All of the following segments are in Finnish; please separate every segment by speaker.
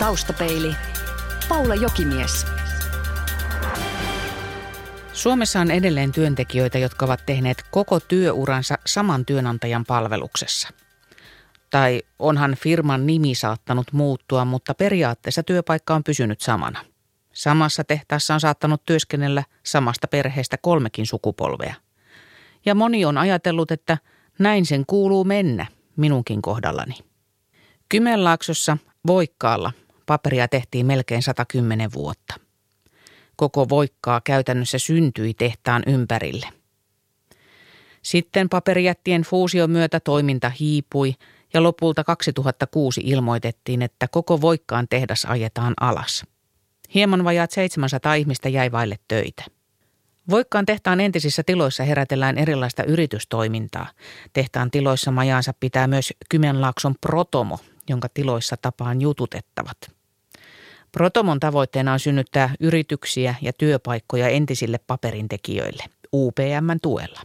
Speaker 1: Taustapeili. Paula Jokimies.
Speaker 2: Suomessa on edelleen työntekijöitä, jotka ovat tehneet koko työuransa saman työnantajan palveluksessa. Tai onhan firman nimi saattanut muuttua, mutta periaatteessa työpaikka on pysynyt samana. Samassa tehtaassa on saattanut työskennellä samasta perheestä kolmekin sukupolvea. Ja moni on ajatellut, että näin sen kuuluu mennä minunkin kohdallani. Kymenlaaksossa Voikkaalla paperia tehtiin melkein 110 vuotta. Koko Voikkaa käytännössä syntyi tehtaan ympärille. Sitten paperijättien fuusion myötä toiminta hiipui ja lopulta 2006 ilmoitettiin, että koko Voikkaan tehdas ajetaan alas. Hieman vajaat 700 ihmistä jäi vaille töitä. Voikkaan tehtaan entisissä tiloissa herätellään erilaista yritystoimintaa. Tehtaan tiloissa majaansa pitää myös Kymenlaakson Protomo, jonka tiloissa tapaan jututettavat. Protomon tavoitteena on synnyttää yrityksiä ja työpaikkoja entisille paperintekijöille UPMn tuella.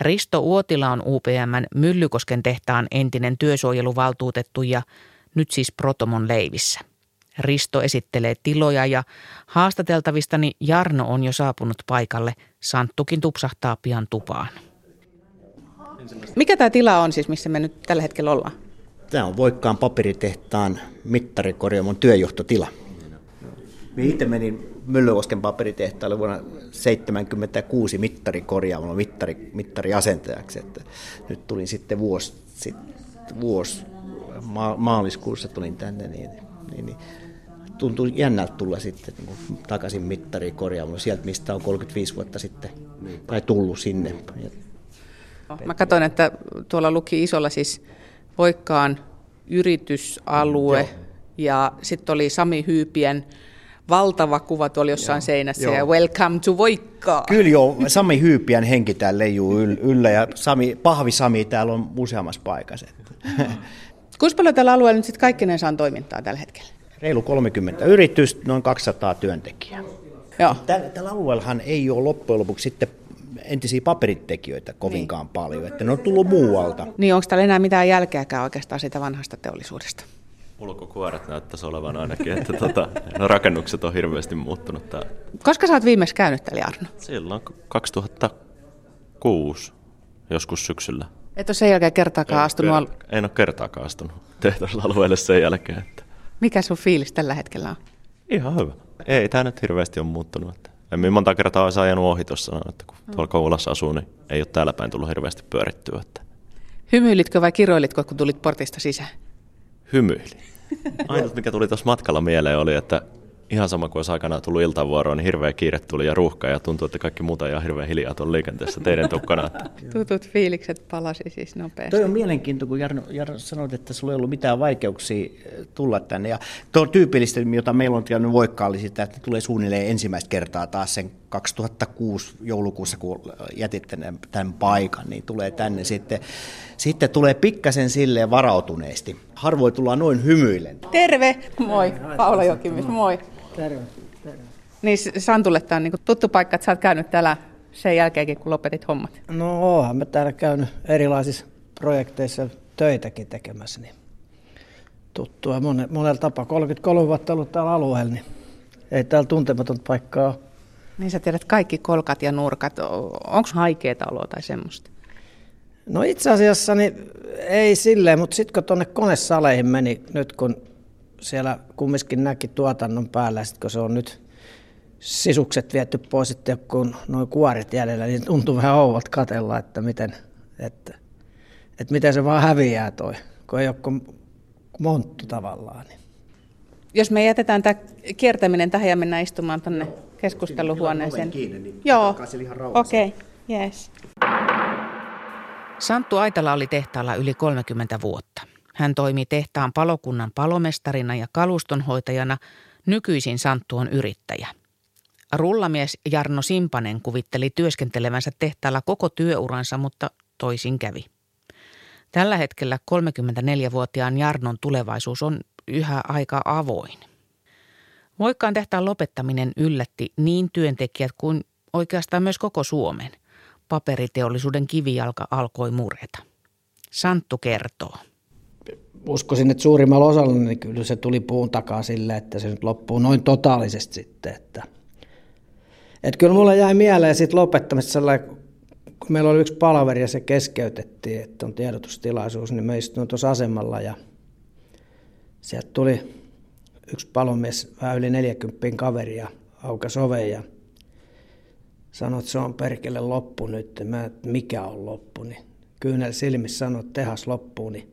Speaker 2: Risto Uotila on UPMn Myllykosken tehtaan entinen työsuojeluvaltuutettu ja nyt siis Protomon leivissä. Risto esittelee tiloja ja haastateltavistani Jarno on jo saapunut paikalle. Santtukin tupsahtaa pian tupaan. Mikä tämä tila on siis, missä me nyt tällä hetkellä ollaan?
Speaker 3: Tämä on Voikkaan paperitehtaan mittarikorjaamon työjohtotila. Minä itse menin Myllykosken paperitehtaalle vuonna 1976 mittarikorjaamon mittari, mittariasentajaksi. Että nyt tulin sitten vuosi, sit, vuosi ma- maaliskuussa tulin tänne, niin, niin, niin tuntui jännältä tulla sitten niin kuin takaisin mittarikorjaamoon sieltä, mistä on 35 vuotta sitten tai tullut sinne.
Speaker 2: Mä katsoin, että tuolla luki isolla siis Voikkaan yritysalue Joo. ja sitten oli Sami Hyypien valtava kuva tuolla jossain joo, seinässä joo. ja welcome to Voikkaa.
Speaker 3: Kyllä joo, Sami Hyypien henki täällä leijuu yllä ja Sami, Pahvi Sami täällä on useammassa paikassa.
Speaker 2: Kuinka paljon tällä alueella nyt sitten kaikkinensa on toimintaa tällä hetkellä?
Speaker 3: Reilu 30 yritystä, noin 200 työntekijää. Joo. Tällä, tällä alueellahan ei ole loppujen lopuksi sitten entisiä paperitekijöitä kovinkaan niin. paljon, että ne on tullut muualta.
Speaker 2: Niin, onko täällä enää mitään jälkeäkään oikeastaan siitä vanhasta teollisuudesta?
Speaker 4: Ulkokuoret näyttäisi olevan ainakin, että tota, no rakennukset on hirveästi muuttunut täällä.
Speaker 2: Koska sä oot viimeksi käynyt täällä, Arno?
Speaker 4: Silloin 2006, joskus syksyllä.
Speaker 2: Et ole sen jälkeen kertaakaan en astunut?
Speaker 4: Ker- en ole kertaakaan astunut tehtailualueelle sen jälkeen. Että...
Speaker 2: Mikä sun fiilis tällä hetkellä on?
Speaker 4: Ihan hyvä. Ei tämä nyt hirveästi ole muuttunut. Että en monta kertaa olisi ajanut ohi tuossa, että kun tuolla Kouvolassa asuu, niin ei ole täällä päin tullut hirveästi pyörittyä. Että.
Speaker 2: Hymyilitkö vai kiroilitko, kun tulit portista sisään?
Speaker 4: Hymyilin. Ainut, mikä tuli tuossa matkalla mieleen, oli, että ihan sama kuin olisi aikanaan tullut iltavuoroon, niin hirveä kiire tuli ja ruuhka ja tuntuu, että kaikki muuta ihan hirveän hiljaa tuolla liikenteessä teidän tukkana.
Speaker 2: Tutut fiilikset palasi siis nopeasti.
Speaker 3: Toi on mielenkiintoista, kun Jarno, Jarno sanoit, että sulla ei ollut mitään vaikeuksia eh, tulla tänne. Ja tuo on tyypillistä, jota meillä on tilanne voikkaa, oli sitä, että tulee suunnilleen ensimmäistä kertaa taas sen 2006 joulukuussa, kun jätit tämän paikan, niin tulee tänne sitten. Sitten tulee pikkasen silleen varautuneesti. Harvoin tullaan noin hymyillen.
Speaker 2: Terve! Moi! Paula Jokimis, moi! Terve. Niin Santulle tämä on niin tuttu paikka, että sä oot käynyt täällä sen jälkeenkin, kun lopetit hommat.
Speaker 5: No oonhan mä täällä käynyt erilaisissa projekteissa töitäkin tekemässä, niin tuttua monen, monella tapaa. 33 vuotta ollut täällä alueella, niin ei täällä tuntematon paikkaa ole.
Speaker 2: Niin sä tiedät kaikki kolkat ja nurkat. Onko haikeeta oloa tai semmoista?
Speaker 5: No itse asiassa niin ei silleen, mutta sitten kun tuonne konesaleihin meni, nyt kun siellä kumminkin näki tuotannon päällä, sit kun se on nyt sisukset viety pois sitten, kun noin kuoret jäljellä, niin tuntuu vähän ouvat katella, että miten, että, että miten se vaan häviää toi, kun ei ole kuin monttu tavallaan. Niin.
Speaker 2: Jos me jätetään tämä kiertäminen tähän ja mennään istumaan tuonne keskusteluhuoneeseen.
Speaker 3: Kiinni, niin
Speaker 2: Joo, okei, okay. yes.
Speaker 1: Santtu Aitala oli tehtaalla yli 30 vuotta. Hän toimi tehtaan palokunnan palomestarina ja kalustonhoitajana. Nykyisin Santtu on yrittäjä. Rullamies Jarno Simpanen kuvitteli työskentelevänsä tehtaalla koko työuransa, mutta toisin kävi. Tällä hetkellä 34-vuotiaan Jarnon tulevaisuus on yhä aika avoin. Voikkaan tehtaan lopettaminen yllätti niin työntekijät kuin oikeastaan myös koko Suomen. Paperiteollisuuden kivijalka alkoi mureta. Santtu kertoo
Speaker 5: uskoisin, että suurimmalla osalla niin kyllä se tuli puun takaa sille, että se nyt loppuu noin totaalisesti sitten. Että, että kyllä mulle jäi mieleen sitten lopettamista sellainen, kun meillä oli yksi palaveri ja se keskeytettiin, että on tiedotustilaisuus, niin me istuin tuossa asemalla ja sieltä tuli yksi palomies, vähän yli 40 kaveri ja aukas oven ja sanoi, että se on perkele loppu nyt. Mä, että mikä on loppu, niin kyynel silmissä sanoi, että tehas loppuu, niin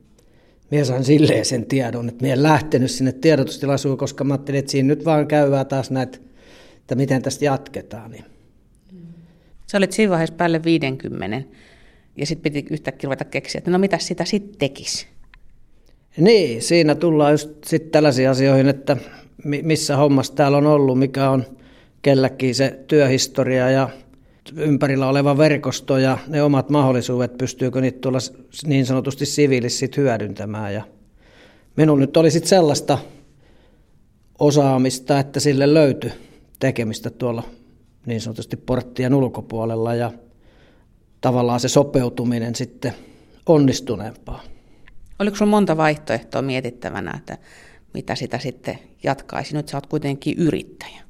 Speaker 5: minä sain silleen sen tiedon, että minä en lähtenyt sinne tiedotustilaisuun, koska mä ajattelin, että siinä nyt vaan käyvää taas näitä, että miten tästä jatketaan. Niin.
Speaker 2: Sä olit siinä vaiheessa päälle 50 ja sitten piti yhtäkkiä ruveta keksiä, että no mitä sitä sitten tekisi?
Speaker 5: Niin, siinä tullaan just sitten tällaisiin asioihin, että missä hommassa täällä on ollut, mikä on kelläkin se työhistoria ja ympärillä oleva verkosto ja ne omat mahdollisuudet, pystyykö niitä tulla niin sanotusti siviilissä hyödyntämään. Ja minulla nyt oli sitten sellaista osaamista, että sille löytyi tekemistä tuolla niin sanotusti porttien ulkopuolella ja tavallaan se sopeutuminen sitten onnistuneempaa.
Speaker 2: Oliko sinulla monta vaihtoehtoa mietittävänä, että mitä sitä sitten jatkaisi? Nyt sä oot kuitenkin yrittäjä.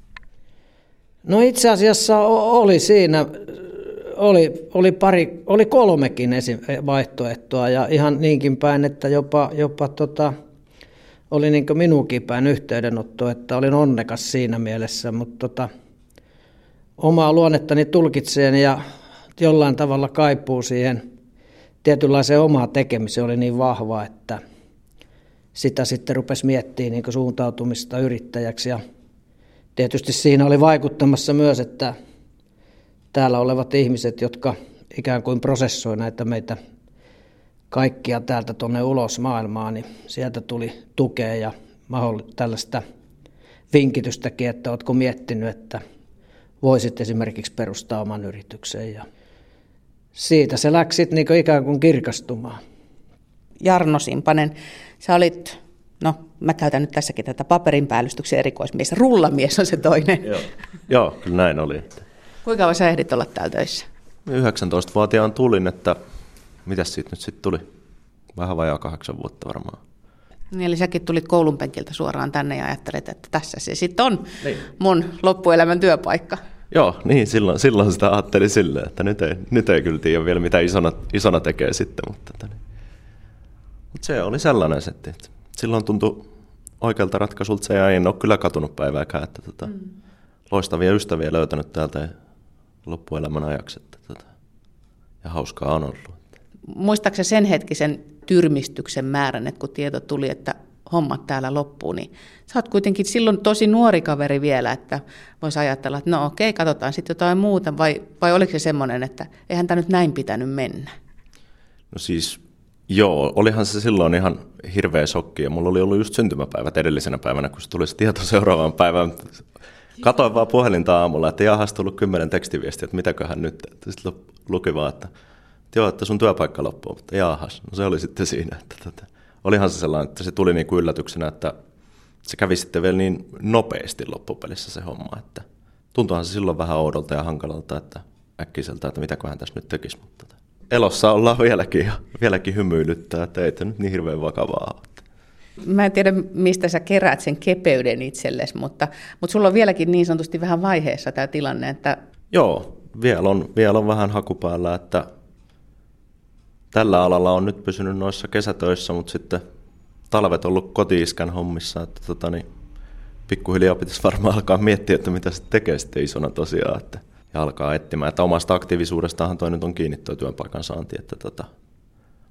Speaker 5: No itse asiassa oli siinä, oli, oli, pari, oli kolmekin vaihtoehtoa ja ihan niinkin päin, että jopa, jopa tota, oli niin minunkin päin yhteydenotto, että olin onnekas siinä mielessä, mutta tota, omaa luonnettani tulkitseen ja jollain tavalla kaipuu siihen tietynlaiseen omaa tekemiseen oli niin vahva, että sitä sitten rupesi miettimään niin suuntautumista yrittäjäksi ja tietysti siinä oli vaikuttamassa myös, että täällä olevat ihmiset, jotka ikään kuin prosessoi näitä meitä kaikkia täältä tuonne ulos maailmaan, niin sieltä tuli tukea ja tällaista vinkitystäkin, että oletko miettinyt, että voisit esimerkiksi perustaa oman yrityksen ja siitä se läksi niin ikään kuin kirkastumaan.
Speaker 2: Jarno Simpanen, sä olit no mä käytän nyt tässäkin tätä paperin päällystyksen erikoismies, rullamies on se toinen.
Speaker 4: Joo, Joo kyllä näin oli.
Speaker 2: Kuinka kauan sä ehdit olla täällä töissä?
Speaker 4: 19-vuotiaan tulin, että mitäs siitä nyt sitten tuli? Vähän vajaa kahdeksan vuotta varmaan.
Speaker 2: Niin, eli säkin tulit koulun penkiltä suoraan tänne ja ajattelet, että tässä se sitten on niin. mun loppuelämän työpaikka.
Speaker 4: Joo, niin silloin, silloin sitä ajattelin silleen, että nyt ei, nyt ei kyllä tiedä vielä mitä isona, isona tekee sitten, mutta, että niin. mutta se oli sellainen setti, että silloin tuntui oikealta ratkaisulta se ja en ole kyllä katunut päivääkään, että tota, mm. loistavia ystäviä löytänyt täältä loppuelämän ajaksi, että tota, ja hauskaa on ollut.
Speaker 2: Muistaakseni sen hetkisen tyrmistyksen määrän, että kun tieto tuli, että hommat täällä loppuu, niin sä oot kuitenkin silloin tosi nuori kaveri vielä, että voisi ajatella, että no okei, katsotaan sitten jotain muuta, vai, vai oliko se semmoinen, että eihän tämä nyt näin pitänyt mennä?
Speaker 4: No siis Joo, olihan se silloin ihan hirveä shokki ja mulla oli ollut just syntymäpäivät edellisenä päivänä, kun se tuli se tieto seuraavan päivän. Katoin vaan puhelinta aamulla, että jahas tullut kymmenen tekstiviestiä, että mitäköhän nyt. Sitten luki vaan, että, että joo, että sun työpaikka loppuu, mutta jahas. No se oli sitten siinä, että tota, olihan se sellainen, että se tuli niin kuin yllätyksenä, että se kävi sitten vielä niin nopeasti loppupelissä se homma, että tuntuuhan se silloin vähän oudolta ja hankalalta, että äkkiseltä, että mitäköhän tässä nyt tekisi, mutta tota elossa ollaan vieläkin ja vieläkin hymyilyttää, että ei nyt niin hirveän vakavaa.
Speaker 2: Mä en tiedä, mistä sä keräät sen kepeyden itsellesi, mutta, mutta sulla on vieläkin niin sanotusti vähän vaiheessa tämä tilanne, että...
Speaker 4: Joo, vielä on, vielä on vähän hakupäällä, että tällä alalla on nyt pysynyt noissa kesätöissä, mutta sitten talvet on ollut kotiiskän hommissa, että tota, niin, pikkuhiljaa pitäisi varmaan alkaa miettiä, että mitä se tekee sitten isona tosiaan, että ja alkaa etsimään. Että omasta aktiivisuudestahan toi nyt on kiinni toi työpaikan saanti, että tota,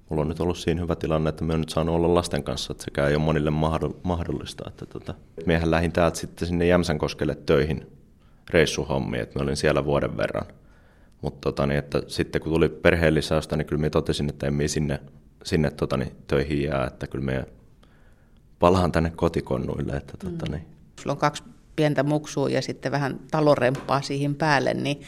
Speaker 4: mulla on nyt ollut siinä hyvä tilanne, että mä oon nyt saanut olla lasten kanssa, että sekä ei ole monille mahdollista. Että tota, miehän lähdin täältä sitten sinne Jämsänkoskelle töihin reissuhommiin, että mä olin siellä vuoden verran. Mutta tota, niin, että sitten kun tuli perheen lisäystä, niin kyllä mä totesin, että en sinne, sinne tota, niin, töihin jää, että kyllä mä palaan tänne kotikonnuille. Että, tota, mm. niin.
Speaker 2: Sulla on kaksi pientä muksua ja sitten vähän talorempaa siihen päälle, niin,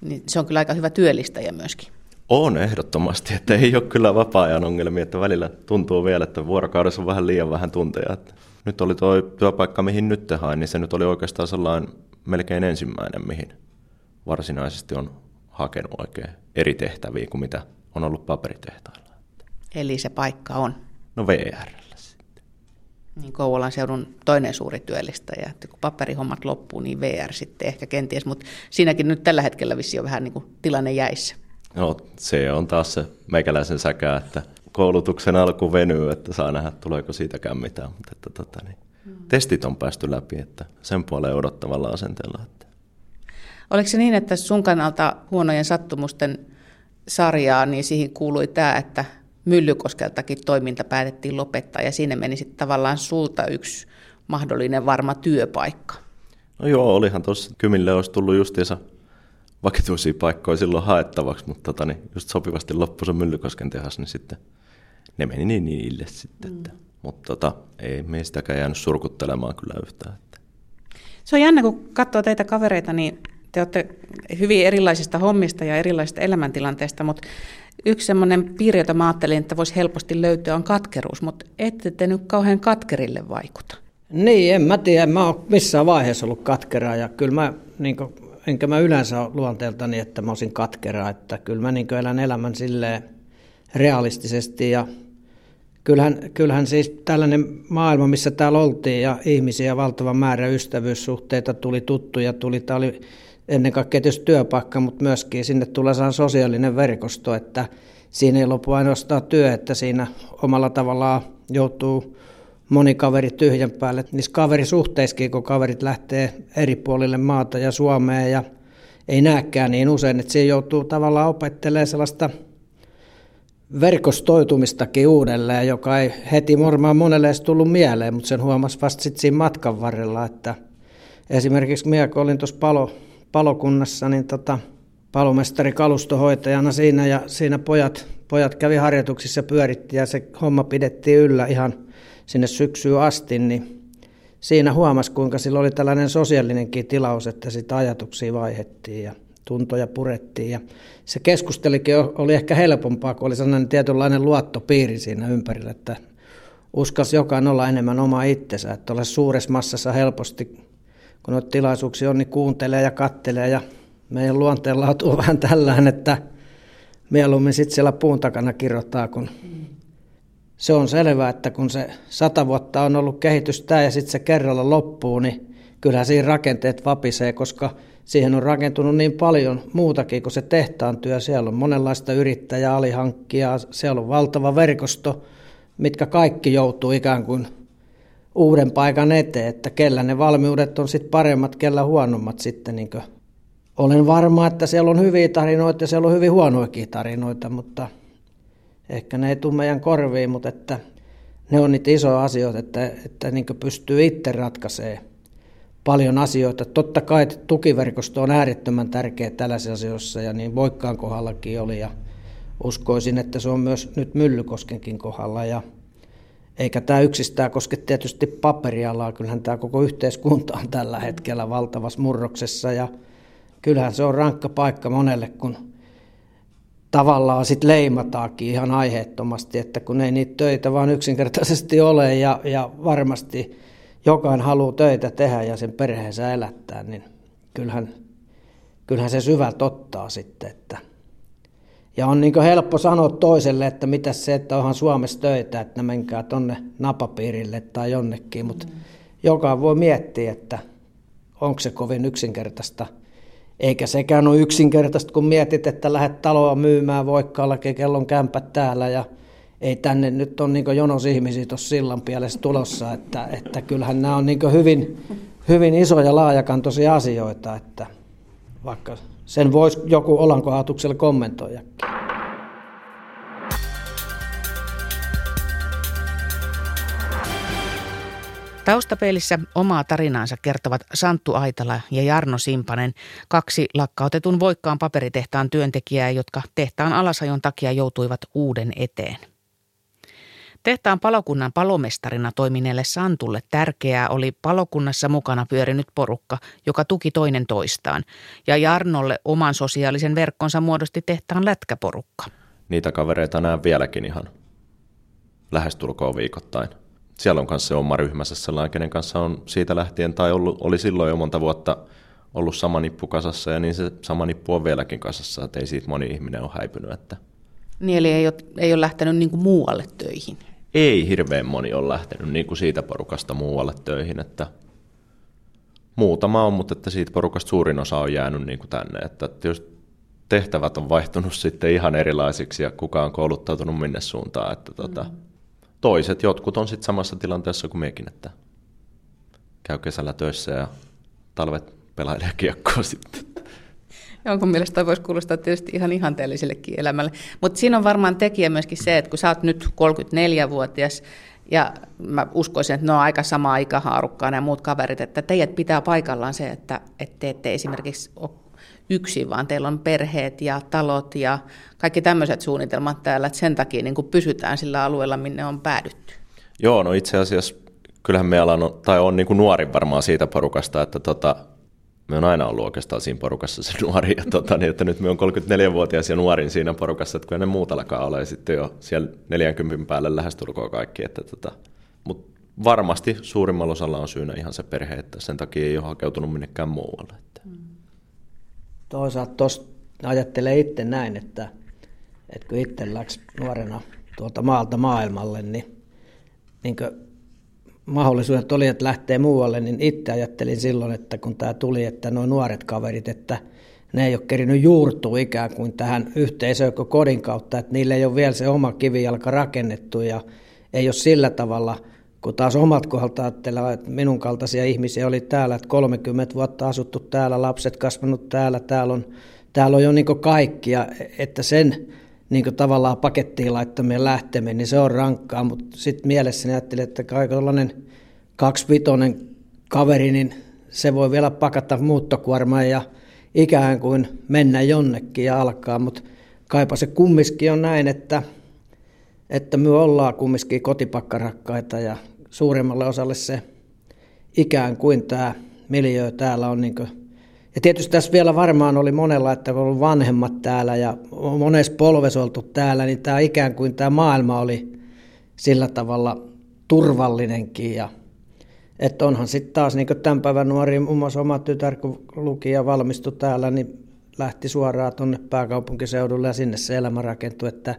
Speaker 2: niin se on kyllä aika hyvä työllistäjä myöskin.
Speaker 4: On ehdottomasti, että ei ole kyllä vapaa-ajan ongelmia, että välillä tuntuu vielä, että vuorokaudessa on vähän liian vähän tunteja. Että nyt oli tuo työpaikka, mihin nyt hain, niin se nyt oli oikeastaan sellainen melkein ensimmäinen, mihin varsinaisesti on hakenut oikein eri tehtäviä kuin mitä on ollut paperitehtailla.
Speaker 2: Eli se paikka on?
Speaker 4: No VR.
Speaker 1: Niin Kouvolan seudun toinen suuri työllistäjä, että kun paperihommat loppuu, niin VR sitten ehkä kenties, mutta siinäkin nyt tällä hetkellä vissi on vähän niin kuin tilanne jäissä.
Speaker 4: No se on taas se meikäläisen säkä, että koulutuksen alku venyy, että saa nähdä tuleeko siitäkään mitään, mutta että, tota, niin, hmm. testit on päästy läpi, että sen puoleen odottavalla asenteella. Että.
Speaker 1: Oliko se niin, että sun kannalta huonojen sattumusten sarjaa, niin siihen kuului tämä, että Myllykoskeltakin toiminta päätettiin lopettaa ja siinä meni sitten tavallaan sulta yksi mahdollinen varma työpaikka.
Speaker 4: No joo, olihan tuossa Kymille olisi tullut justiinsa vakituisia paikkoja silloin haettavaksi, mutta tota, niin just sopivasti loppui se Myllykosken tehas, niin sitten ne meni niin niille sitten. Mm. Että, mutta tota, ei meistäkään jäänyt surkuttelemaan kyllä yhtään. Että.
Speaker 1: Se on jännä, kun katsoo teitä kavereita, niin te olette hyvin erilaisista hommista ja erilaisista elämäntilanteista, mutta yksi semmoinen piirre, jota mä ajattelin, että voisi helposti löytyä, on katkeruus, mutta ette te nyt kauhean katkerille vaikuta.
Speaker 5: Niin, en mä tiedä. Mä oon missään vaiheessa ollut katkeraa ja kyllä mä, niin kuin, enkä mä yleensä ole luonteeltani, että mä olisin katkeraa, että kyllä mä niin elän elämän silleen realistisesti ja kyllähän, kyllähän siis tällainen maailma, missä täällä oltiin ja ihmisiä valtava määrä ystävyyssuhteita tuli tuttuja, tuli, tämä oli ennen kaikkea tietysti työpaikka, mutta myöskin sinne tulee sosiaalinen verkosto, että siinä ei lopu ainoastaan työ, että siinä omalla tavallaan joutuu moni kaveri tyhjän päälle. Niissä kaverisuhteissakin, kun kaverit lähtee eri puolille maata ja Suomeen ja ei näkään niin usein, että siinä joutuu tavallaan opettelemaan sellaista verkostoitumistakin uudelleen, joka ei heti varmaan monelle edes tullut mieleen, mutta sen huomasi vasta sitten siinä matkan varrella, että esimerkiksi minä kun olin tuossa palo, palokunnassa, niin tota, palomestari kalustohoitajana siinä ja siinä pojat, pojat kävi harjoituksissa pyöritti ja se homma pidettiin yllä ihan sinne syksyyn asti, niin siinä huomasi, kuinka sillä oli tällainen sosiaalinenkin tilaus, että sitä ajatuksia vaihettiin ja tuntoja purettiin. Ja se keskustelikin oli ehkä helpompaa, kun oli sellainen tietynlainen luottopiiri siinä ympärillä, että uskas jokainen olla enemmän oma itsensä, että olla suuressa massassa helposti kun noita tilaisuuksia on, niin kuuntelee ja kattelee ja meidän luonteella on vähän tällään, että mieluummin sitten siellä puun takana kirjoittaa, kun se on selvää, että kun se sata vuotta on ollut kehitystä ja sitten se kerralla loppuu, niin kyllähän siinä rakenteet vapisee, koska siihen on rakentunut niin paljon muutakin kuin se tehtaan työ. Siellä on monenlaista yrittäjää, alihankkijaa, siellä on valtava verkosto, mitkä kaikki joutuu ikään kuin uuden paikan eteen, että kellä ne valmiudet on sitten paremmat, kellä huonommat sitten. Niin olen varma, että siellä on hyviä tarinoita ja siellä on hyvin huonoikin tarinoita, mutta ehkä ne ei tule meidän korviin, mutta että ne on niitä isoja asioita, että, että niin pystyy itse ratkaisemaan paljon asioita. Totta kai tukiverkosto on äärettömän tärkeä tällaisissa asioissa ja niin Voikkaan kohdallakin oli ja uskoisin, että se on myös nyt Myllykoskenkin kohdalla ja eikä tämä yksistään koske tietysti paperialaa, kyllähän tämä koko yhteiskunta on tällä hetkellä valtavassa murroksessa ja kyllähän se on rankka paikka monelle, kun tavallaan sit leimataakin ihan aiheettomasti, että kun ei niitä töitä vaan yksinkertaisesti ole ja, ja varmasti jokainen haluaa töitä tehdä ja sen perheensä elättää, niin kyllähän, kyllähän se syvältä ottaa sitten, että ja on niin helppo sanoa toiselle, että mitä se, että onhan Suomessa töitä, että menkää tonne napapiirille tai jonnekin, mutta mm. joka voi miettiä, että onko se kovin yksinkertaista. Eikä sekään ole yksinkertaista, kun mietit, että lähdet taloa myymään Voikkaallakin, kellon kämpät täällä ja ei tänne nyt ole niin jonos ihmisiä tuossa sillan pielessä tulossa, että, että kyllähän nämä on niin hyvin, hyvin isoja laajakantoisia asioita, että vaikka sen voisi joku Olanko kommentoidakin.
Speaker 1: Taustapeilissä omaa tarinaansa kertovat Santtu Aitala ja Jarno Simpanen, kaksi lakkautetun voikkaan paperitehtaan työntekijää, jotka tehtaan alasajon takia joutuivat uuden eteen. Tehtaan palokunnan palomestarina toimineelle Santulle tärkeää oli palokunnassa mukana pyörinyt porukka, joka tuki toinen toistaan, ja Jarnolle oman sosiaalisen verkkonsa muodosti tehtaan lätkäporukka.
Speaker 4: Niitä kavereita näen vieläkin ihan lähestulkoon viikoittain. Siellä on kanssa se oma ryhmässä sellainen, kenen kanssa on siitä lähtien tai ollut, oli silloin jo monta vuotta ollut sama nippu kasassa ja niin se sama nippu on vieläkin kasassa, että ei siitä moni ihminen ole häipynyt. Että...
Speaker 1: Niin eli ei ole, ei ole lähtenyt niin kuin muualle töihin?
Speaker 4: ei hirveän moni ole lähtenyt niin kuin siitä porukasta muualle töihin, että muutama on, mutta että siitä porukasta suurin osa on jäänyt niin kuin tänne. Että tietysti tehtävät on vaihtunut sitten ihan erilaisiksi ja kuka on kouluttautunut minne suuntaan. Että tota, mm. Toiset, jotkut on sitten samassa tilanteessa kuin mekin, että käy kesällä töissä ja talvet pelailee kiekkoa sitten.
Speaker 1: Jonkun mielestä voisi kuulostaa tietysti ihan ihanteellisillekin elämälle. Mutta siinä on varmaan tekijä myöskin se, että kun sä oot nyt 34-vuotias, ja mä uskoisin, että ne on aika sama aikahaarukkaan ja muut kaverit, että teidät pitää paikallaan se, että, että te ette esimerkiksi ole yksin, vaan teillä on perheet ja talot ja kaikki tämmöiset suunnitelmat täällä, että sen takia niin pysytään sillä alueella, minne on päädytty.
Speaker 4: Joo, no itse asiassa kyllähän me on, tai on niin kuin varmaan siitä porukasta, että tota, me on aina ollut oikeastaan siinä porukassa se nuori, ja tota, niin, että nyt me on 34-vuotias ja nuorin siinä porukassa, että kyllä ne muut alkaa olla sitten jo siellä 40 päälle lähestulkoon kaikki, että tota, mutta varmasti suurimmalla osalla on syynä ihan se perhe, että sen takia ei ole hakeutunut minnekään muualle. Että. Mm.
Speaker 5: Toisaalta tuossa ajattelee itse näin, että, että kun itse läksi nuorena tuolta maalta maailmalle, niin, niin mahdollisuudet oli, että lähtee muualle, niin itse ajattelin silloin, että kun tämä tuli, että nuo nuoret kaverit, että ne ei ole kerinyt juurtua ikään kuin tähän yhteisöön kodin kautta, että niille ei ole vielä se oma kivijalka rakennettu ja ei ole sillä tavalla, kun taas omat kohdalta ajattelee, että minun kaltaisia ihmisiä oli täällä, että 30 vuotta asuttu täällä, lapset kasvanut täällä, täällä on, täällä on jo niin kaikki, ja että sen niin tavallaan pakettiin laittamien lähteminen, niin se on rankkaa, mutta sitten mielessäni ajattelin, että kaikenlainen kaksivitonen kaveri, niin se voi vielä pakata muuttokuormaan ja ikään kuin mennä jonnekin ja alkaa, mutta kaipa se kumminkin on näin, että, että me ollaan kumminkin kotipakkarakkaita ja suurimmalle osalle se ikään kuin tämä miljö täällä on niin ja tietysti tässä vielä varmaan oli monella, että kun on vanhemmat täällä ja monessa polves oltu täällä, niin tämä ikään kuin tämä maailma oli sillä tavalla turvallinenkin. Ja, että onhan sitten taas niin tämän päivän nuori, muun muassa oma tytär, kun luki ja valmistui täällä, niin lähti suoraan tuonne pääkaupunkiseudulle ja sinne se elämä rakentui. Että,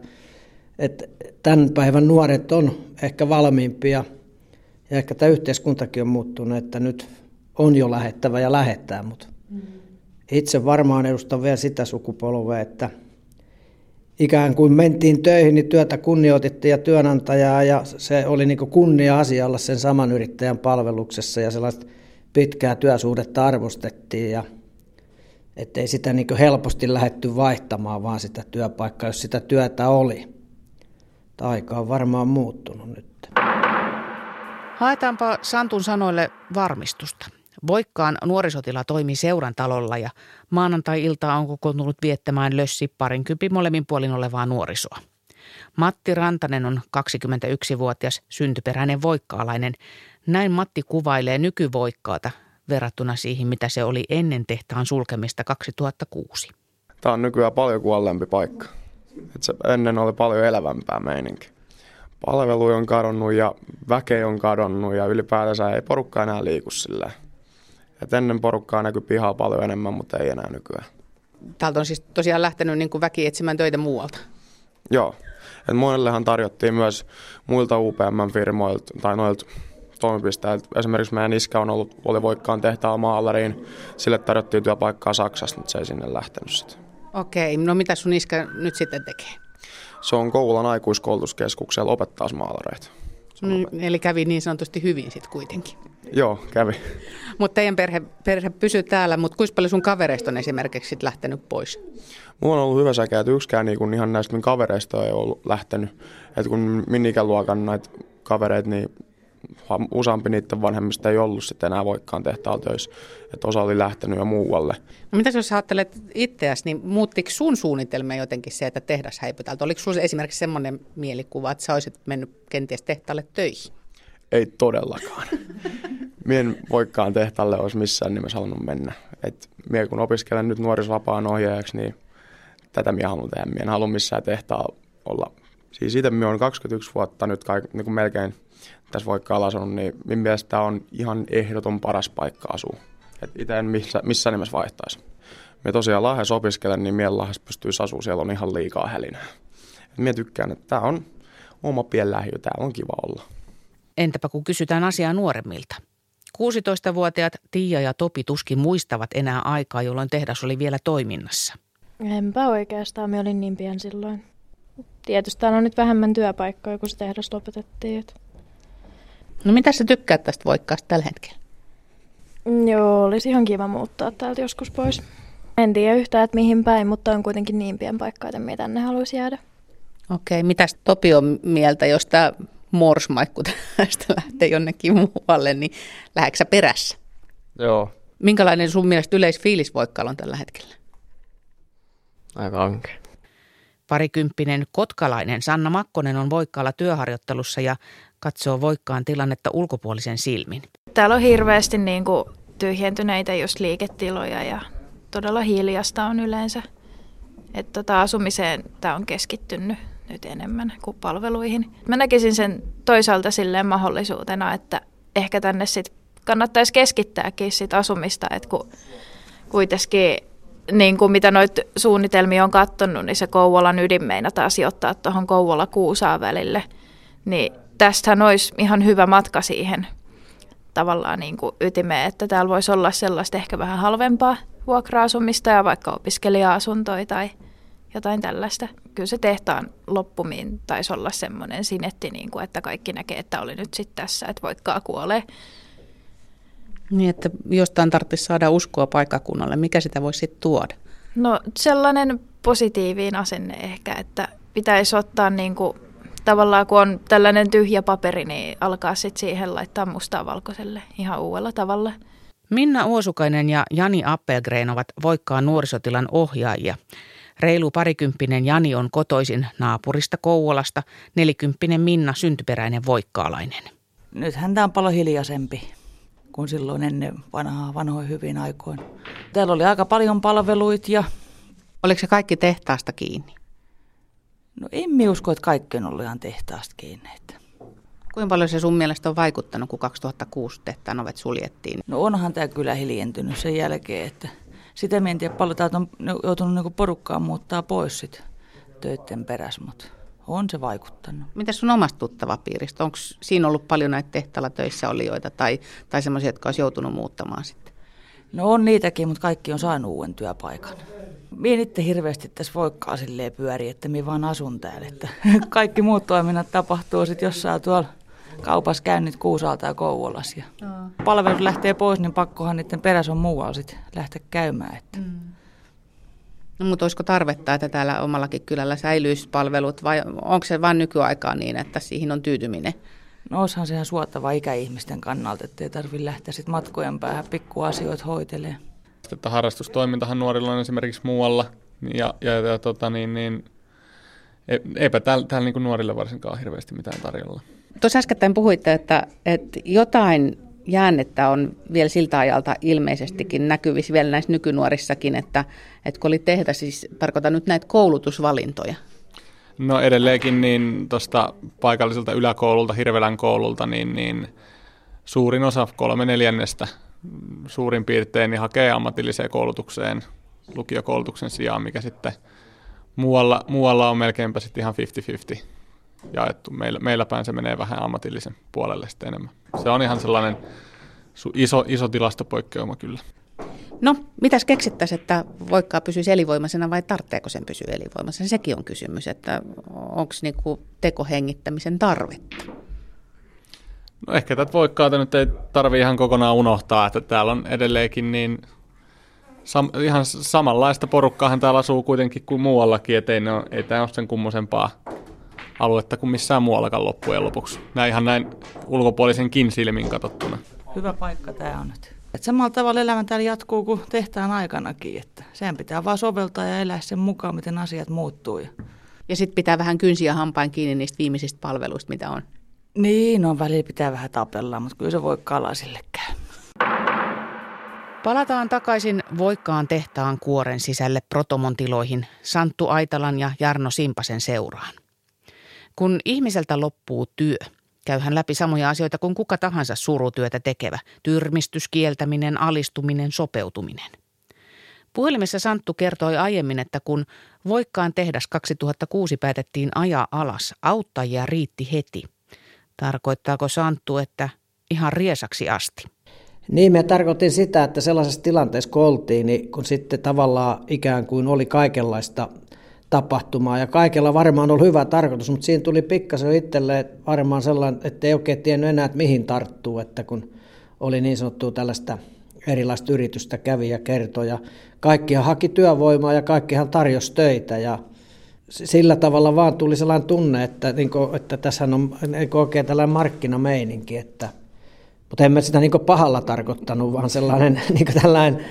Speaker 5: että tämän päivän nuoret on ehkä valmiimpia ja ehkä tämä yhteiskuntakin on muuttunut, että nyt on jo lähettävä ja lähettää, mutta itse varmaan edustan vielä sitä sukupolvea, että ikään kuin mentiin töihin, niin työtä kunnioitettiin ja työnantajaa ja se oli niin kunnia-asia olla sen saman yrittäjän palveluksessa ja sellaista pitkää työsuhdetta arvostettiin ja ettei sitä niin helposti lähetty vaihtamaan vaan sitä työpaikkaa, jos sitä työtä oli. Aika on varmaan muuttunut nyt.
Speaker 1: Haetaanpa Santun sanoille varmistusta. Voikkaan nuorisotila toimii seuran talolla ja maanantai-iltaa on kokoontunut viettämään lössi parinkymppi molemmin puolin olevaa nuorisoa. Matti Rantanen on 21-vuotias syntyperäinen voikkaalainen. Näin Matti kuvailee nykyvoikkaata verrattuna siihen, mitä se oli ennen tehtaan sulkemista 2006.
Speaker 6: Tämä on nykyään paljon kuollempi paikka. Et se ennen oli paljon elävämpää meininki. Palvelu on kadonnut ja väke on kadonnut ja ylipäätänsä ei porukka enää liiku silleen. Et ennen porukkaa näkyy pihaa paljon enemmän, mutta ei enää nykyään.
Speaker 1: Täältä on siis tosiaan lähtenyt niin kuin väki etsimään töitä muualta.
Speaker 6: Joo. Et monellehan tarjottiin myös muilta UPM-firmoilta tai noilta toimipisteiltä. Esimerkiksi meidän iskä on ollut, oli Voikkaan tehtaan maalariin. Sille tarjottiin työpaikkaa Saksasta, mutta se ei sinne lähtenyt sitten.
Speaker 1: Okei, no mitä sun iskä nyt sitten tekee?
Speaker 6: Se on Kouvolan aikuiskoulutuskeskuksella opettaa maalareita.
Speaker 1: Mm, eli kävi niin sanotusti hyvin sitten kuitenkin.
Speaker 6: Joo, kävi.
Speaker 1: Mutta teidän perhe, perhe pysyy täällä, mutta kuinka paljon sun kavereista on esimerkiksi sit lähtenyt pois?
Speaker 6: Mulla on ollut hyvä säkä, että yksikään niin kun ihan näistä min kavereista ei ollut lähtenyt. Että kun minun ikäluokan näitä kavereita, niin useampi niiden vanhemmista ei ollut sitten enää voikkaan tehtaalla töissä. Että osa oli lähtenyt jo muualle.
Speaker 1: No mitä jos ajattelet itseäsi, niin muuttiko sun suunnitelma jotenkin se, että tehdas häipyi täältä? Oliko sinulla esimerkiksi semmoinen mielikuva, että sä olisit mennyt kenties tehtaalle töihin?
Speaker 6: Ei todellakaan. Mien voikkaan tehtaalle olisi missään nimessä halunnut mennä. Et mie kun opiskelen nyt nuorisovapaan ohjaajaksi, niin tätä minä haluan tehdä. Mie en halua missään tehtaa olla. Siis itse minä olen 21 vuotta nyt kaik, niin kuin melkein tässä voikkaan asunut, niin minun mielestä on ihan ehdoton paras paikka asua. Et itse en missä, missään nimessä vaihtaisi. Me tosiaan Lahdessa opiskelen, niin Mien Lahdessa pystyy asumaan, siellä on ihan liikaa hälinää. Et minä tykkään, että tämä on oma pienlähiö, täällä on kiva olla.
Speaker 1: Entäpä kun kysytään asiaa nuoremmilta? 16-vuotiaat Tiia ja Topi tuskin muistavat enää aikaa, jolloin tehdas oli vielä toiminnassa.
Speaker 7: Enpä oikeastaan, me olin niin pian silloin. Tietysti täällä on nyt vähemmän työpaikkoja, kun se tehdas lopetettiin.
Speaker 1: No mitä sä tykkäät tästä voikkaasta tällä hetkellä?
Speaker 7: Joo, olisi ihan kiva muuttaa täältä joskus pois. En tiedä yhtään, että mihin päin, mutta on kuitenkin niin pian paikka, että me tänne haluaisi jäädä.
Speaker 1: Okei, mitä Topi on mieltä, jos tämä morsmaikku tästä lähtee jonnekin muualle, niin lähdetkö perässä?
Speaker 8: Joo.
Speaker 1: Minkälainen sun mielestä yleisfiilis Voikkaalla on tällä hetkellä?
Speaker 8: Aika ankea.
Speaker 1: Parikymppinen kotkalainen Sanna Makkonen on Voikkaalla työharjoittelussa ja katsoo Voikkaan tilannetta ulkopuolisen silmin.
Speaker 7: Täällä on hirveästi niin kuin tyhjentyneitä just liiketiloja ja todella hiljasta on yleensä. Että tota, asumiseen tämä on keskittynyt nyt enemmän kuin palveluihin. Mä näkisin sen toisaalta silleen mahdollisuutena, että ehkä tänne sit kannattaisi keskittääkin sit asumista, että kun kuitenkin niin kuin mitä noita suunnitelmia on katsonut, niin se Kouvolan ydin meinataan sijoittaa tuohon Kouvola-Kuusaa välille. Niin tästähän olisi ihan hyvä matka siihen tavallaan niin kuin ytimeen, että täällä voisi olla sellaista ehkä vähän halvempaa vuokra-asumista ja vaikka opiskelija-asuntoja tai jotain tällaista. Kyllä se tehtaan loppumiin taisi olla semmoinen sinetti, niin kuin, että kaikki näkee, että oli nyt sitten tässä, että voikkaa kuolee.
Speaker 1: Niin, että jostain tarvitsisi saada uskoa paikkakunnalle. Mikä sitä voisi sitten tuoda?
Speaker 7: No sellainen positiivinen asenne ehkä, että pitäisi ottaa niin kuin, tavallaan kun on tällainen tyhjä paperi, niin alkaa sitten siihen laittaa mustaa valkoiselle ihan uudella tavalla.
Speaker 1: Minna Uosukainen ja Jani Appelgren ovat Voikkaan nuorisotilan ohjaajia. Reilu parikymppinen Jani on kotoisin naapurista Kouvolasta, nelikymppinen Minna syntyperäinen voikkaalainen.
Speaker 9: Nyt häntä on paljon hiljaisempi kuin silloin ennen vanhaa, vanhoin hyvin aikoin. Täällä oli aika paljon palveluita ja...
Speaker 1: Oliko se kaikki tehtaasta kiinni?
Speaker 9: No en minä usko, että kaikki on ollut ihan tehtaasta kiinni. Että...
Speaker 1: Kuinka paljon se sun mielestä on vaikuttanut, kun 2006 tehtaan ovet suljettiin?
Speaker 9: No onhan tämä kyllä hiljentynyt sen jälkeen, että sitä en tiedä paljon täältä on joutunut niinku porukkaan muuttaa pois sit töiden perässä, mutta on se vaikuttanut.
Speaker 1: Mitä sun omasta tuttava piiristä? Onko siinä ollut paljon näitä tehtaalla töissä olijoita tai, tai sellaisia, jotka olisi joutunut muuttamaan sitten?
Speaker 9: No on niitäkin, mutta kaikki on saanut uuden työpaikan. Mie itse hirveästi tässä voikkaa silleen pyöri, että minä vaan asun täällä. Että kaikki muut toiminnat tapahtuu sitten jossain tuolla kaupassa käynnit Kuusalta ja Kouvolassa. Ja palvelut lähtee pois, niin pakkohan niiden perässä on muualla sitten lähteä käymään. Että. Mm.
Speaker 1: No, mutta olisiko tarvetta, että täällä omallakin kylällä säilyisi palvelut vai onko se vain nykyaikaa niin, että siihen on tyytyminen?
Speaker 9: No olisihan se ihan suottava ikäihmisten kannalta, ettei tarvitse lähteä sitten matkojen päähän pikkuasioita hoitelemaan.
Speaker 10: Että harrastustoimintahan nuorilla on esimerkiksi muualla ja, ja, ja tota, niin, niin, eipä täällä, täällä niin nuorille varsinkaan hirveästi mitään tarjolla.
Speaker 1: Tuossa äskettäin puhuitte, että, että jotain jäännettä on vielä siltä ajalta ilmeisestikin näkyvissä vielä näissä nykynuorissakin, että, että kun oli tehdä, siis tarkoitan nyt näitä koulutusvalintoja.
Speaker 10: No edelleenkin niin tuosta paikalliselta yläkoululta, Hirvelän koululta, niin, niin suurin osa, kolme neljännestä suurin piirtein, niin hakee ammatilliseen koulutukseen lukiokoulutuksen sijaan, mikä sitten muualla, muualla on melkeinpä sitten ihan 50-50 jaettu. Meillä, meillä päin se menee vähän ammatillisen puolelle sitten enemmän. Se on ihan sellainen iso, iso tilastopoikkeuma kyllä.
Speaker 1: No, mitäs keksittäisiin, että voikkaa pysyisi elinvoimaisena vai tarvitseeko sen pysyä elinvoimaisena? Sekin on kysymys, että onko niinku tekohengittämisen tarvetta?
Speaker 10: No ehkä tätä voikkaata nyt ei tarvi ihan kokonaan unohtaa, että täällä on edelleenkin niin sam- ihan samanlaista porukkaahan täällä asuu kuitenkin kuin muuallakin, että ei, ole, ei tämä ole sen kummosempaa aluetta kuin missään muuallakaan loppujen lopuksi. Näin ihan näin ulkopuolisenkin silmin katsottuna.
Speaker 9: Hyvä paikka tämä on nyt. Et samalla tavalla elämä täällä jatkuu kuin tehtaan aikanakin, että sen pitää vaan soveltaa ja elää sen mukaan, miten asiat muuttuu.
Speaker 1: Ja sitten pitää vähän kynsiä hampain kiinni niistä viimeisistä palveluista, mitä on.
Speaker 9: Niin, on välillä pitää vähän tapella, mutta kyllä se voi kalasillekään.
Speaker 1: Palataan takaisin Voikkaan tehtaan kuoren sisälle Protomon tiloihin Santtu Aitalan ja Jarno Simpasen seuraan. Kun ihmiseltä loppuu työ, käy hän läpi samoja asioita kuin kuka tahansa surutyötä tekevä. Tyrmistys, kieltäminen, alistuminen, sopeutuminen. Puhelimessa Santtu kertoi aiemmin, että kun Voikkaan tehdas 2006 päätettiin ajaa alas, auttajia riitti heti. Tarkoittaako Santtu, että ihan riesaksi asti?
Speaker 5: Niin, me tarkoitin sitä, että sellaisessa tilanteessa kun oltiin, niin kun sitten tavallaan ikään kuin oli kaikenlaista tapahtumaa ja kaikella varmaan oli hyvä tarkoitus, mutta siinä tuli pikkasen itselleen varmaan sellainen, että ei oikein tiennyt enää, että mihin tarttuu, että kun oli niin sanottua tällaista erilaista yritystä kävi ja kertoi ja kaikkihan haki työvoimaa ja kaikkihan tarjosi töitä ja sillä tavalla vaan tuli sellainen tunne, että, niin kuin, että tässä on niin oikein tällainen markkinameininki, että, mutta en mä sitä niin pahalla tarkoittanut, vaan sellainen niin tällainen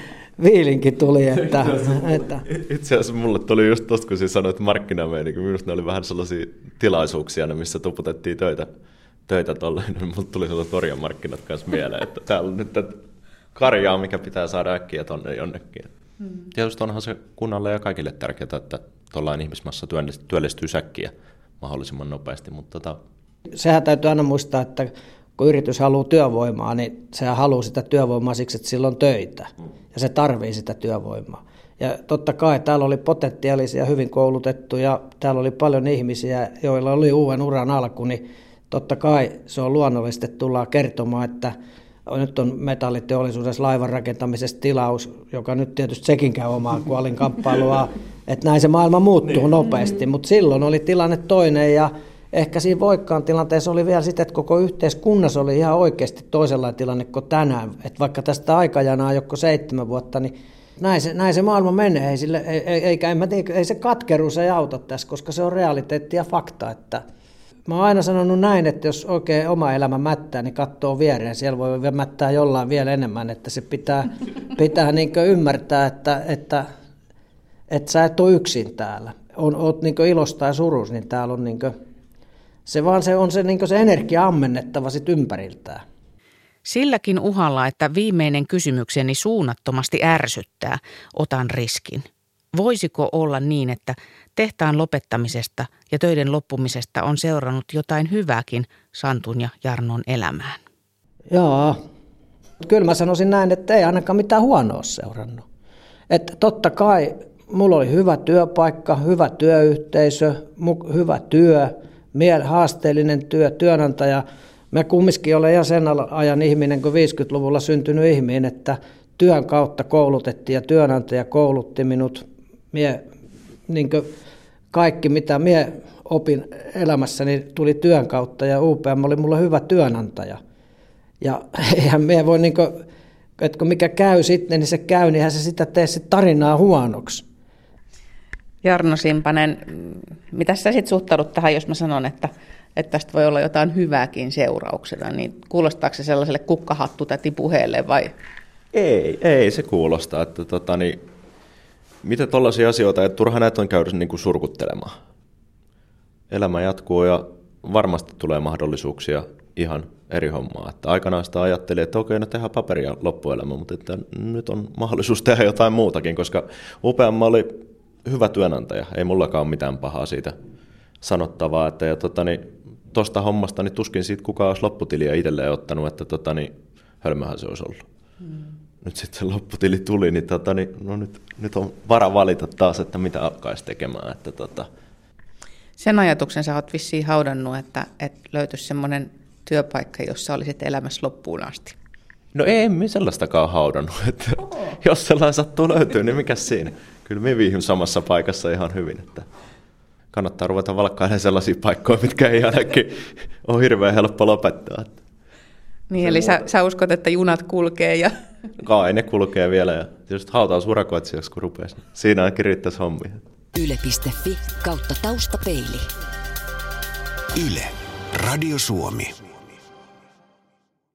Speaker 5: viilinki tuli. Että, että.
Speaker 4: Itse asiassa mulle tuli just tosta, kun siis sanoit markkinameininki, minusta ne oli vähän sellaisia tilaisuuksia, missä tuputettiin töitä, töitä tolle, niin mulle tuli sellaiset Norjan markkinat kanssa mieleen, että täällä on nyt karjaa, mikä pitää saada äkkiä tonne jonnekin. Mm. Tietysti onhan se kunnalle ja kaikille tärkeää, että tuollainen ihmismassa työllistyy säkkiä mahdollisimman nopeasti. Mutta tota...
Speaker 5: Sehän täytyy aina muistaa, että kun yritys haluaa työvoimaa, niin sehän haluaa sitä työvoimaa siksi, että sillä on töitä. Ja se tarvii sitä työvoimaa. Ja totta kai täällä oli potentiaalisia, hyvin koulutettuja, täällä oli paljon ihmisiä, joilla oli uuden uran alku, niin totta kai se on luonnollista, että tullaan kertomaan, että nyt on metalliteollisuudessa laivan rakentamisessa tilaus, joka nyt tietysti sekin käy omaa kuolin kamppailua, että näin se maailma muuttuu niin. nopeasti, mutta silloin oli tilanne toinen ja ehkä siinä Voikkaan tilanteessa oli vielä sitä, että koko yhteiskunnassa oli ihan oikeasti toisenlainen tilanne kuin tänään. Että vaikka tästä aikajanaa joko seitsemän vuotta, niin näin se, näin se maailma menee. Ei, sille, ei, eikä, ei, ei se katkeruus ei auta tässä, koska se on realiteetti ja fakta, että – Mä oon aina sanonut näin, että jos oikein oma elämä mättää, niin katsoo viereen. Siellä voi mättää jollain vielä enemmän, että se pitää, pitää niin ymmärtää, että, että, että sä et ole yksin täällä. On, oot niin ilosta ja surus, niin täällä on niin se vaan se on se, niin se energia ammennettava sit ympäriltään.
Speaker 1: Silläkin uhalla, että viimeinen kysymykseni suunnattomasti ärsyttää, otan riskin. Voisiko olla niin, että tehtaan lopettamisesta ja töiden loppumisesta on seurannut jotain hyvääkin Santun ja Jarnon elämään.
Speaker 5: Joo, kyllä mä sanoisin näin, että ei ainakaan mitään huonoa seurannut. Että totta kai mulla oli hyvä työpaikka, hyvä työyhteisö, hyvä työ, haasteellinen työ, työnantaja. Mä kumminkin olen ja sen ajan ihminen kuin 50-luvulla syntynyt ihminen, että työn kautta koulutettiin ja työnantaja koulutti minut. Mie, niin kaikki, mitä minä opin elämässäni, tuli työn kautta ja UPM oli mulle hyvä työnantaja. Ja eihän me voi, niin kuin, että kun mikä käy sitten, niin se käy, niin se sitä tee se tarinaa huonoksi.
Speaker 1: Jarno Simpanen, mitä sä sitten suhtaudut tähän, jos mä sanon, että, että tästä voi olla jotain hyvääkin seurauksena, niin kuulostaako se sellaiselle kukkahattutäti puheelle vai?
Speaker 4: Ei, ei se kuulosta, että tota, niin, mitä tällaisia asioita, että turha näitä on käydä niin kuin surkuttelemaan. Elämä jatkuu ja varmasti tulee mahdollisuuksia ihan eri hommaa. Että aikanaan sitä ajattelin, että okei, no tehdään paperia loppuelämä, mutta että nyt on mahdollisuus tehdä jotain muutakin, koska UPM oli hyvä työnantaja, ei mullakaan ole mitään pahaa siitä sanottavaa. Että, ja tota, niin, tosta hommasta niin tuskin siitä kukaan olisi lopputiliä itselleen ottanut, että tota, niin, hölmöhän se olisi ollut. Hmm nyt sitten se lopputili tuli, niin, tota, niin no nyt, nyt on vara valita taas, että mitä alkaisi tekemään. Että, tota.
Speaker 1: Sen ajatuksen sä oot vissiin haudannut, että, että löytyisi semmoinen työpaikka, jossa olisit elämässä loppuun asti.
Speaker 4: No ei me sellaistakaan haudannut, että jos sellainen sattuu löytyy, niin mikä siinä? Kyllä me viihyn samassa paikassa ihan hyvin, että kannattaa ruveta valkkailemaan sellaisia paikkoja, mitkä ei ainakin ole hirveän helppo lopettaa.
Speaker 1: Niin, eli sä, sä uskot, että junat kulkee ja...
Speaker 4: Kai ne kulkee vielä ja tietysti hautaus urakoitsijaksi, kun rupeaisi. Siinä ainakin riittäisi hommia. Yle.fi kautta taustapeili.
Speaker 11: Yle. Radio Suomi.